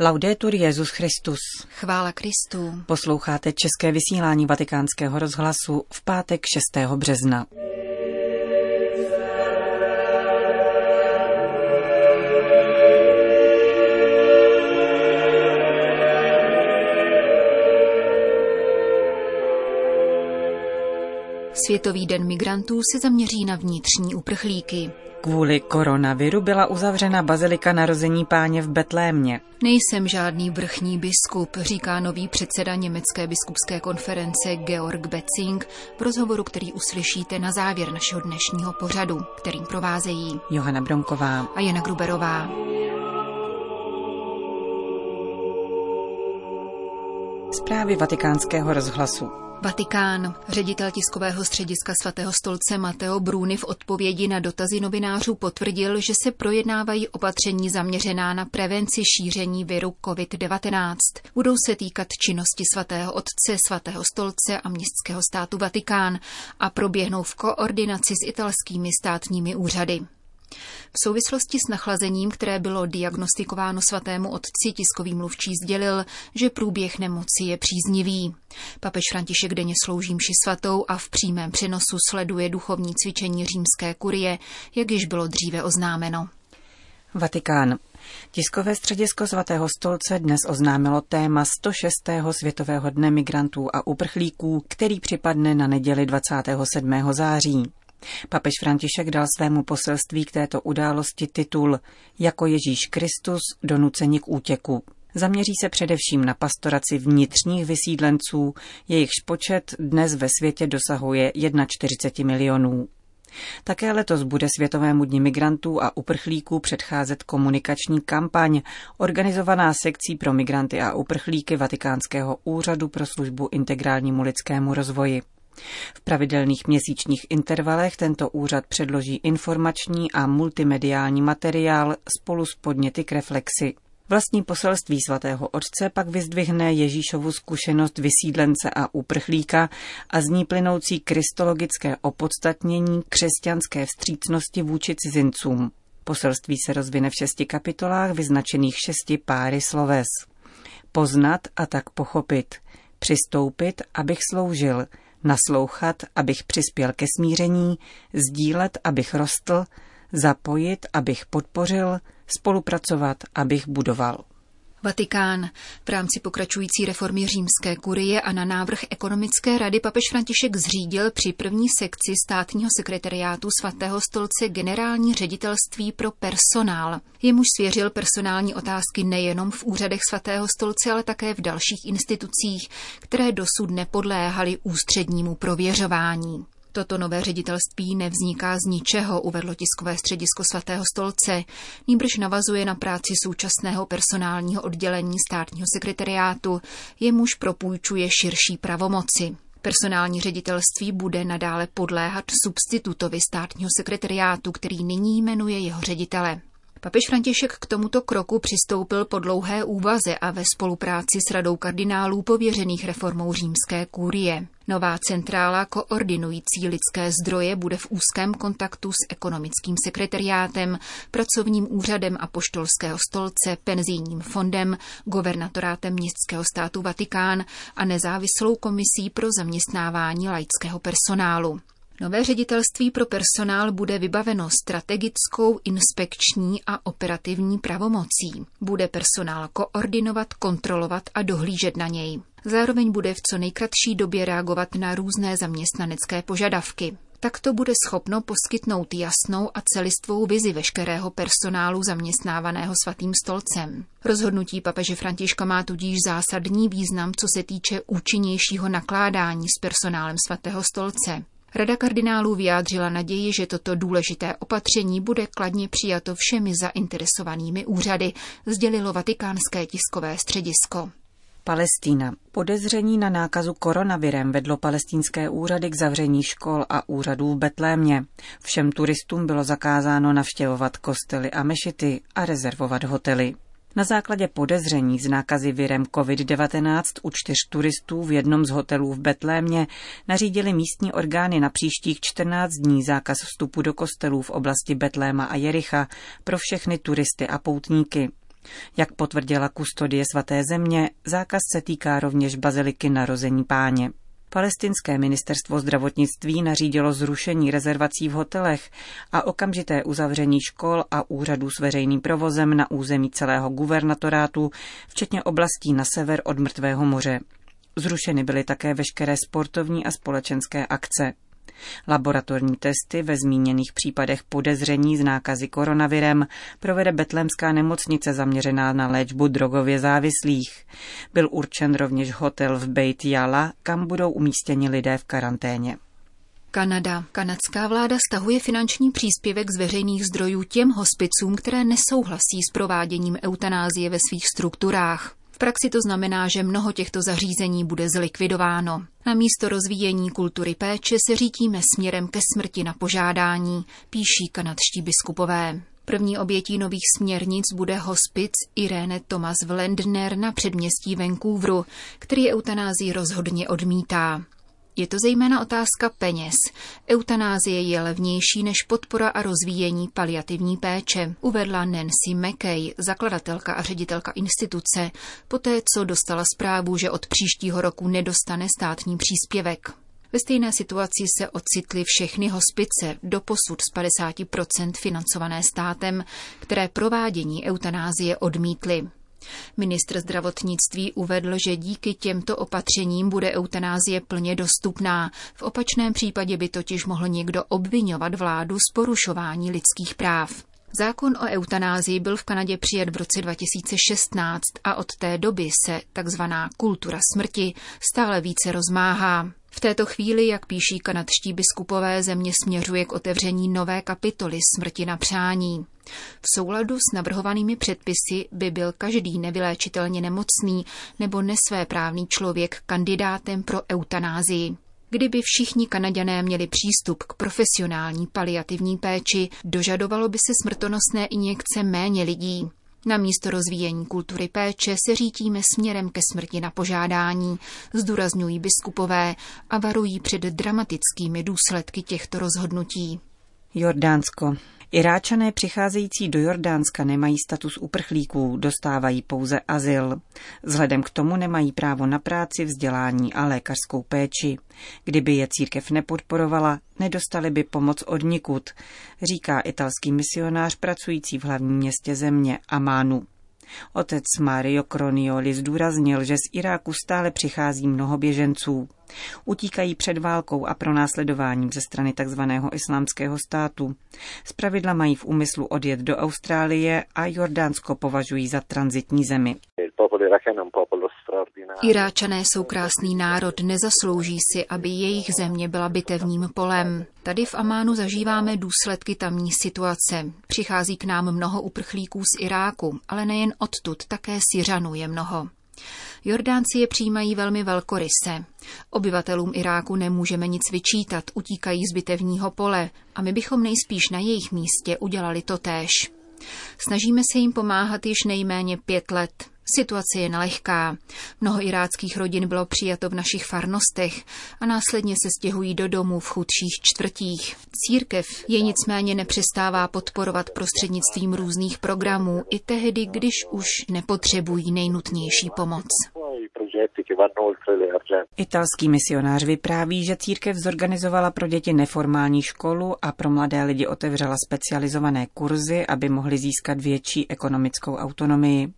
Laudetur Jezus Christus. Chvála Kristu. Posloucháte české vysílání Vatikánského rozhlasu v pátek 6. března. Světový den migrantů se zaměří na vnitřní uprchlíky. Kvůli koronaviru byla uzavřena bazilika narození páně v Betlémě. Nejsem žádný vrchní biskup, říká nový předseda Německé biskupské konference Georg Betzing v rozhovoru, který uslyšíte na závěr našeho dnešního pořadu, kterým provázejí Johana Bromková a Jana Gruberová. Zprávy vatikánského rozhlasu. Vatikán. Ředitel tiskového střediska svatého stolce Mateo Bruni v odpovědi na dotazy novinářů potvrdil, že se projednávají opatření zaměřená na prevenci šíření viru COVID-19. Budou se týkat činnosti svatého otce, svatého stolce a městského státu Vatikán a proběhnou v koordinaci s italskými státními úřady. V souvislosti s nachlazením, které bylo diagnostikováno svatému otci, tiskový mluvčí sdělil, že průběh nemoci je příznivý. Papež František denně slouží mši svatou a v přímém přenosu sleduje duchovní cvičení římské kurie, jak již bylo dříve oznámeno. Vatikán. Tiskové středisko svatého stolce dnes oznámilo téma 106. světového dne migrantů a uprchlíků, který připadne na neděli 27. září. Papež František dal svému poselství k této události titul Jako Ježíš Kristus donuceni k útěku. Zaměří se především na pastoraci vnitřních vysídlenců, jejichž počet dnes ve světě dosahuje 41 milionů. Také letos bude Světovému dni migrantů a uprchlíků předcházet komunikační kampaň, organizovaná sekcí pro migranty a uprchlíky Vatikánského úřadu pro službu integrálnímu lidskému rozvoji. V pravidelných měsíčních intervalech tento úřad předloží informační a multimediální materiál spolu s podněty k reflexi. Vlastní poselství svatého otce pak vyzdvihne Ježíšovu zkušenost vysídlence a uprchlíka a z ní plynoucí kristologické opodstatnění křesťanské vstřícnosti vůči cizincům. Poselství se rozvine v šesti kapitolách vyznačených šesti páry sloves. Poznat a tak pochopit. Přistoupit, abych sloužil – naslouchat, abych přispěl ke smíření, sdílet, abych rostl, zapojit, abych podpořil, spolupracovat, abych budoval. Vatikán. V rámci pokračující reformy římské kurie a na návrh ekonomické rady papež František zřídil při první sekci státního sekretariátu svatého stolce generální ředitelství pro personál. Jemuž svěřil personální otázky nejenom v úřadech svatého stolce, ale také v dalších institucích, které dosud nepodléhaly ústřednímu prověřování. Toto nové ředitelství nevzniká z ničeho, uvedlo tiskové středisko svatého stolce, nýbrž navazuje na práci současného personálního oddělení státního sekretariátu, jemuž propůjčuje širší pravomoci. Personální ředitelství bude nadále podléhat substitutovi státního sekretariátu, který nyní jmenuje jeho ředitele. Papež František k tomuto kroku přistoupil po dlouhé úvaze a ve spolupráci s radou kardinálů pověřených reformou římské kůrie. Nová centrála koordinující lidské zdroje bude v úzkém kontaktu s ekonomickým sekretariátem, pracovním úřadem a poštolského stolce, penzijním fondem, governatorátem městského státu Vatikán a nezávislou komisí pro zaměstnávání laického personálu. Nové ředitelství pro personál bude vybaveno strategickou, inspekční a operativní pravomocí. Bude personál koordinovat, kontrolovat a dohlížet na něj. Zároveň bude v co nejkratší době reagovat na různé zaměstnanecké požadavky. Takto bude schopno poskytnout jasnou a celistvou vizi veškerého personálu zaměstnávaného svatým stolcem. Rozhodnutí papeže Františka má tudíž zásadní význam, co se týče účinnějšího nakládání s personálem svatého stolce. Rada kardinálů vyjádřila naději, že toto důležité opatření bude kladně přijato všemi zainteresovanými úřady, sdělilo vatikánské tiskové středisko. Palestína. Podezření na nákazu koronavirem vedlo palestinské úřady k zavření škol a úřadů v Betlémě. Všem turistům bylo zakázáno navštěvovat kostely a mešity a rezervovat hotely. Na základě podezření z nákazy virem COVID-19 u čtyř turistů v jednom z hotelů v Betlémě nařídili místní orgány na příštích 14 dní zákaz vstupu do kostelů v oblasti Betléma a Jericha pro všechny turisty a poutníky. Jak potvrdila kustodie svaté země, zákaz se týká rovněž baziliky narození páně. Palestinské ministerstvo zdravotnictví nařídilo zrušení rezervací v hotelech a okamžité uzavření škol a úřadů s veřejným provozem na území celého guvernatorátu, včetně oblastí na sever od Mrtvého moře. Zrušeny byly také veškeré sportovní a společenské akce. Laboratorní testy ve zmíněných případech podezření z nákazy koronavirem provede Betlemská nemocnice zaměřená na léčbu drogově závislých. Byl určen rovněž hotel v Beit Jala, kam budou umístěni lidé v karanténě. Kanada. Kanadská vláda stahuje finanční příspěvek z veřejných zdrojů těm hospicům, které nesouhlasí s prováděním eutanázie ve svých strukturách. V praxi to znamená, že mnoho těchto zařízení bude zlikvidováno. Na místo rozvíjení kultury péče se řítíme směrem ke smrti na požádání, píší kanadští biskupové. První obětí nových směrnic bude hospic Irene Thomas Wlendner na předměstí Vancouveru, který eutanázii rozhodně odmítá. Je to zejména otázka peněz. Eutanázie je levnější než podpora a rozvíjení paliativní péče, uvedla Nancy McKay, zakladatelka a ředitelka instituce, poté co dostala zprávu, že od příštího roku nedostane státní příspěvek. Ve stejné situaci se ocitly všechny hospice, do posud z 50% financované státem, které provádění eutanázie odmítly. Ministr zdravotnictví uvedl, že díky těmto opatřením bude eutanázie plně dostupná. V opačném případě by totiž mohl někdo obvinovat vládu z porušování lidských práv. Zákon o eutanázii byl v Kanadě přijat v roce 2016 a od té doby se takzvaná kultura smrti stále více rozmáhá. V této chvíli, jak píší kanadští biskupové, země směřuje k otevření nové kapitoly smrti na přání. V souladu s navrhovanými předpisy by byl každý nevyléčitelně nemocný nebo nesvéprávný člověk kandidátem pro eutanázii. Kdyby všichni Kanaďané měli přístup k profesionální paliativní péči, dožadovalo by se smrtonosné injekce méně lidí. Na místo rozvíjení kultury péče se řítíme směrem ke smrti na požádání, zdůrazňují biskupové a varují před dramatickými důsledky těchto rozhodnutí. Jordánsko. Iráčané přicházející do Jordánska nemají status uprchlíků, dostávají pouze azyl. Vzhledem k tomu nemají právo na práci, vzdělání a lékařskou péči. Kdyby je církev nepodporovala, nedostali by pomoc od nikud, říká italský misionář pracující v hlavním městě země Amánu. Otec Mario Cronioli zdůraznil, že z Iráku stále přichází mnoho běženců. Utíkají před válkou a pronásledováním ze strany tzv. islámského státu. Zpravidla mají v úmyslu odjet do Austrálie a Jordánsko považují za transitní zemi. Iráčané jsou krásný národ, nezaslouží si, aby jejich země byla bitevním polem. Tady v Amánu zažíváme důsledky tamní situace. Přichází k nám mnoho uprchlíků z Iráku, ale nejen odtud, také Syřanů je mnoho. Jordánci je přijímají velmi velkoryse. Obyvatelům Iráku nemůžeme nic vyčítat, utíkají z bitevního pole a my bychom nejspíš na jejich místě udělali to též. Snažíme se jim pomáhat již nejméně pět let. Situace je nelehká. Mnoho iráckých rodin bylo přijato v našich farnostech a následně se stěhují do domů v chudších čtvrtích. Církev je nicméně nepřestává podporovat prostřednictvím různých programů i tehdy, když už nepotřebují nejnutnější pomoc. Italský misionář vypráví, že církev zorganizovala pro děti neformální školu a pro mladé lidi otevřela specializované kurzy, aby mohli získat větší ekonomickou autonomii.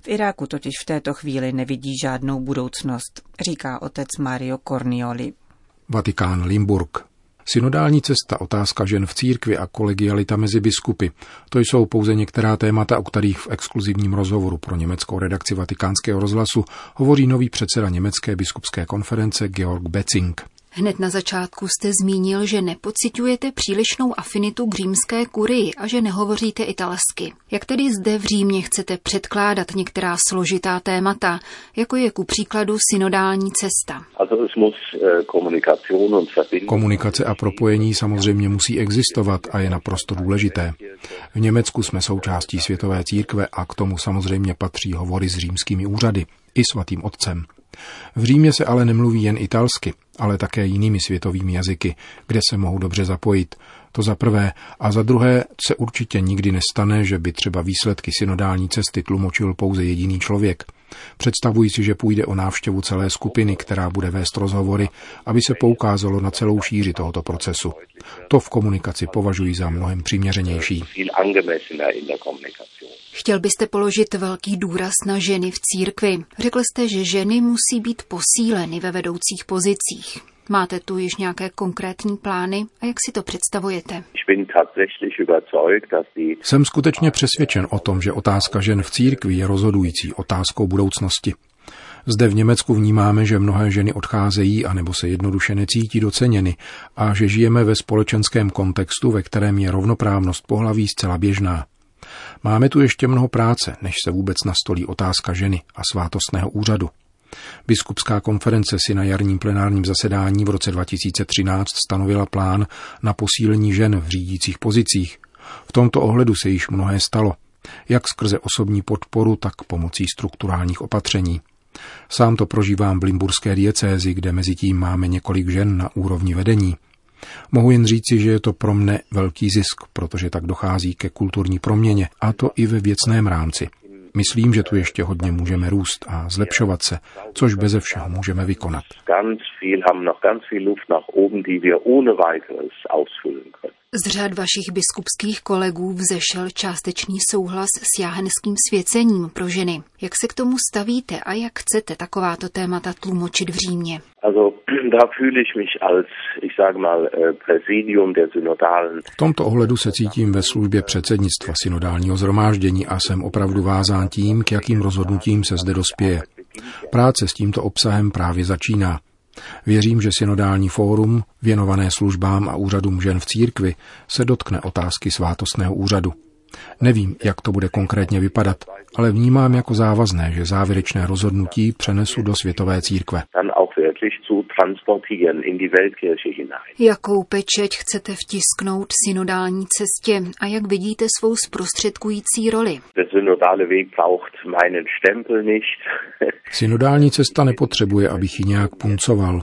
V Iráku totiž v této chvíli nevidí žádnou budoucnost, říká otec Mario Cornioli. Vatikán Limburg. Synodální cesta, otázka žen v církvi a kolegialita mezi biskupy. To jsou pouze některá témata, o kterých v exkluzivním rozhovoru pro německou redakci vatikánského rozhlasu hovoří nový předseda Německé biskupské konference Georg Betzing. Hned na začátku jste zmínil, že nepocitujete přílišnou afinitu k římské kurii a že nehovoříte italsky. Jak tedy zde v Římě chcete předkládat některá složitá témata, jako je ku příkladu synodální cesta? Äh, Komunikace a propojení samozřejmě musí existovat a je naprosto důležité. V Německu jsme součástí světové církve a k tomu samozřejmě patří hovory s římskými úřady i svatým otcem. V Římě se ale nemluví jen italsky, ale také jinými světovými jazyky, kde se mohou dobře zapojit. To za prvé. A za druhé se určitě nikdy nestane, že by třeba výsledky synodální cesty tlumočil pouze jediný člověk. Představuji si, že půjde o návštěvu celé skupiny, která bude vést rozhovory, aby se poukázalo na celou šíři tohoto procesu. To v komunikaci považuji za mnohem přiměřenější. Chtěl byste položit velký důraz na ženy v církvi. Řekl jste, že ženy musí být posíleny ve vedoucích pozicích. Máte tu již nějaké konkrétní plány a jak si to představujete? Jsem skutečně přesvědčen o tom, že otázka žen v církvi je rozhodující otázkou budoucnosti. Zde v Německu vnímáme, že mnohé ženy odcházejí a nebo se jednoduše necítí doceněny a že žijeme ve společenském kontextu, ve kterém je rovnoprávnost pohlaví zcela běžná. Máme tu ještě mnoho práce, než se vůbec nastolí otázka ženy a svátostného úřadu. Biskupská konference si na jarním plenárním zasedání v roce 2013 stanovila plán na posílení žen v řídících pozicích. V tomto ohledu se již mnohé stalo, jak skrze osobní podporu, tak pomocí strukturálních opatření. Sám to prožívám v Limburské diecézi, kde mezi tím máme několik žen na úrovni vedení. Mohu jen říci, že je to pro mne velký zisk, protože tak dochází ke kulturní proměně, a to i ve věcném rámci. Myslím, že tu ještě hodně můžeme růst a zlepšovat se, což beze všeho můžeme vykonat. Z řad vašich biskupských kolegů vzešel částečný souhlas s jáhenským svěcením pro ženy. Jak se k tomu stavíte a jak chcete takováto témata tlumočit v Římě? V tomto ohledu se cítím ve službě předsednictva synodálního zhromáždění a jsem opravdu vázán tím, k jakým rozhodnutím se zde dospěje. Práce s tímto obsahem právě začíná. Věřím, že synodální fórum, věnované službám a úřadům žen v církvi, se dotkne otázky svátostného úřadu. Nevím, jak to bude konkrétně vypadat, ale vnímám jako závazné, že závěrečné rozhodnutí přenesu do světové církve. Jakou pečeť chcete vtisknout synodální cestě a jak vidíte svou zprostředkující roli? Synodální cesta nepotřebuje, abych ji nějak puncoval.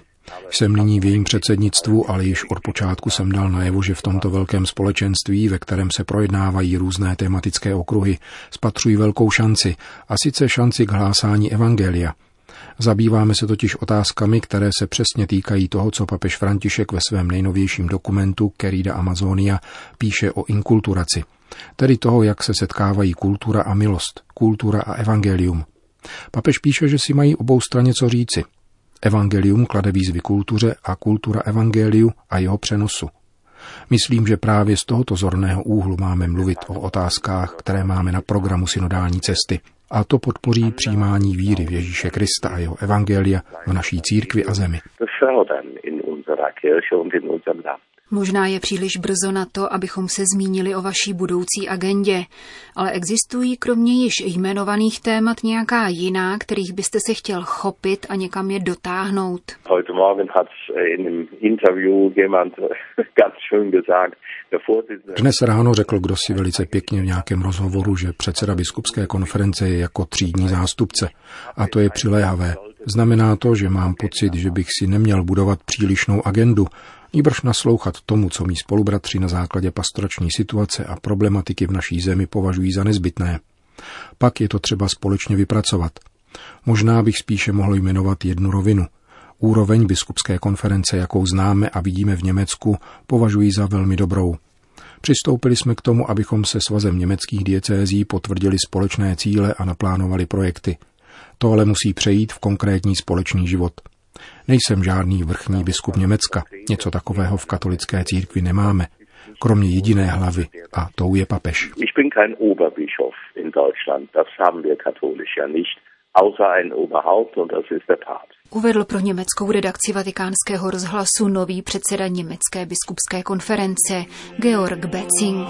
Jsem nyní v jejím předsednictvu, ale již od počátku jsem dal najevo, že v tomto velkém společenství, ve kterém se projednávají různé tematické okruhy, spatřují velkou šanci, a sice šanci k hlásání evangelia. Zabýváme se totiž otázkami, které se přesně týkají toho, co papež František ve svém nejnovějším dokumentu Querida Amazonia píše o inkulturaci, tedy toho, jak se setkávají kultura a milost, kultura a evangelium. Papež píše, že si mají obou straně co říci – Evangelium klade výzvy kultuře a kultura evangeliu a jeho přenosu. Myslím, že právě z tohoto zorného úhlu máme mluvit o otázkách, které máme na programu synodální cesty. A to podpoří přijímání víry v Ježíše Krista a jeho evangelia v naší církvi a zemi. Možná je příliš brzo na to, abychom se zmínili o vaší budoucí agendě, ale existují kromě již jmenovaných témat nějaká jiná, kterých byste se chtěl chopit a někam je dotáhnout? Dnes ráno řekl kdo si velice pěkně v nějakém rozhovoru, že předseda biskupské konference je jako třídní zástupce. A to je přiléhavé. Znamená to, že mám pocit, že bych si neměl budovat přílišnou agendu, nýbrž naslouchat tomu, co mý spolubratři na základě pastorační situace a problematiky v naší zemi považují za nezbytné. Pak je to třeba společně vypracovat. Možná bych spíše mohl jmenovat jednu rovinu. Úroveň biskupské konference, jakou známe a vidíme v Německu, považuji za velmi dobrou. Přistoupili jsme k tomu, abychom se svazem německých diecézí potvrdili společné cíle a naplánovali projekty. To ale musí přejít v konkrétní společný život. Nejsem žádný vrchní biskup Německa. Něco takového v katolické církvi nemáme. Kromě jediné hlavy, a tou je papež. Ich bin kein Oberbischof in Deutschland, das haben wir katholisch ja nicht, außer ein Oberhaupt und das ist der Papst. Uvedl pro německou redakci vatikánského rozhlasu nový předseda Německé biskupské konference Georg Betzing.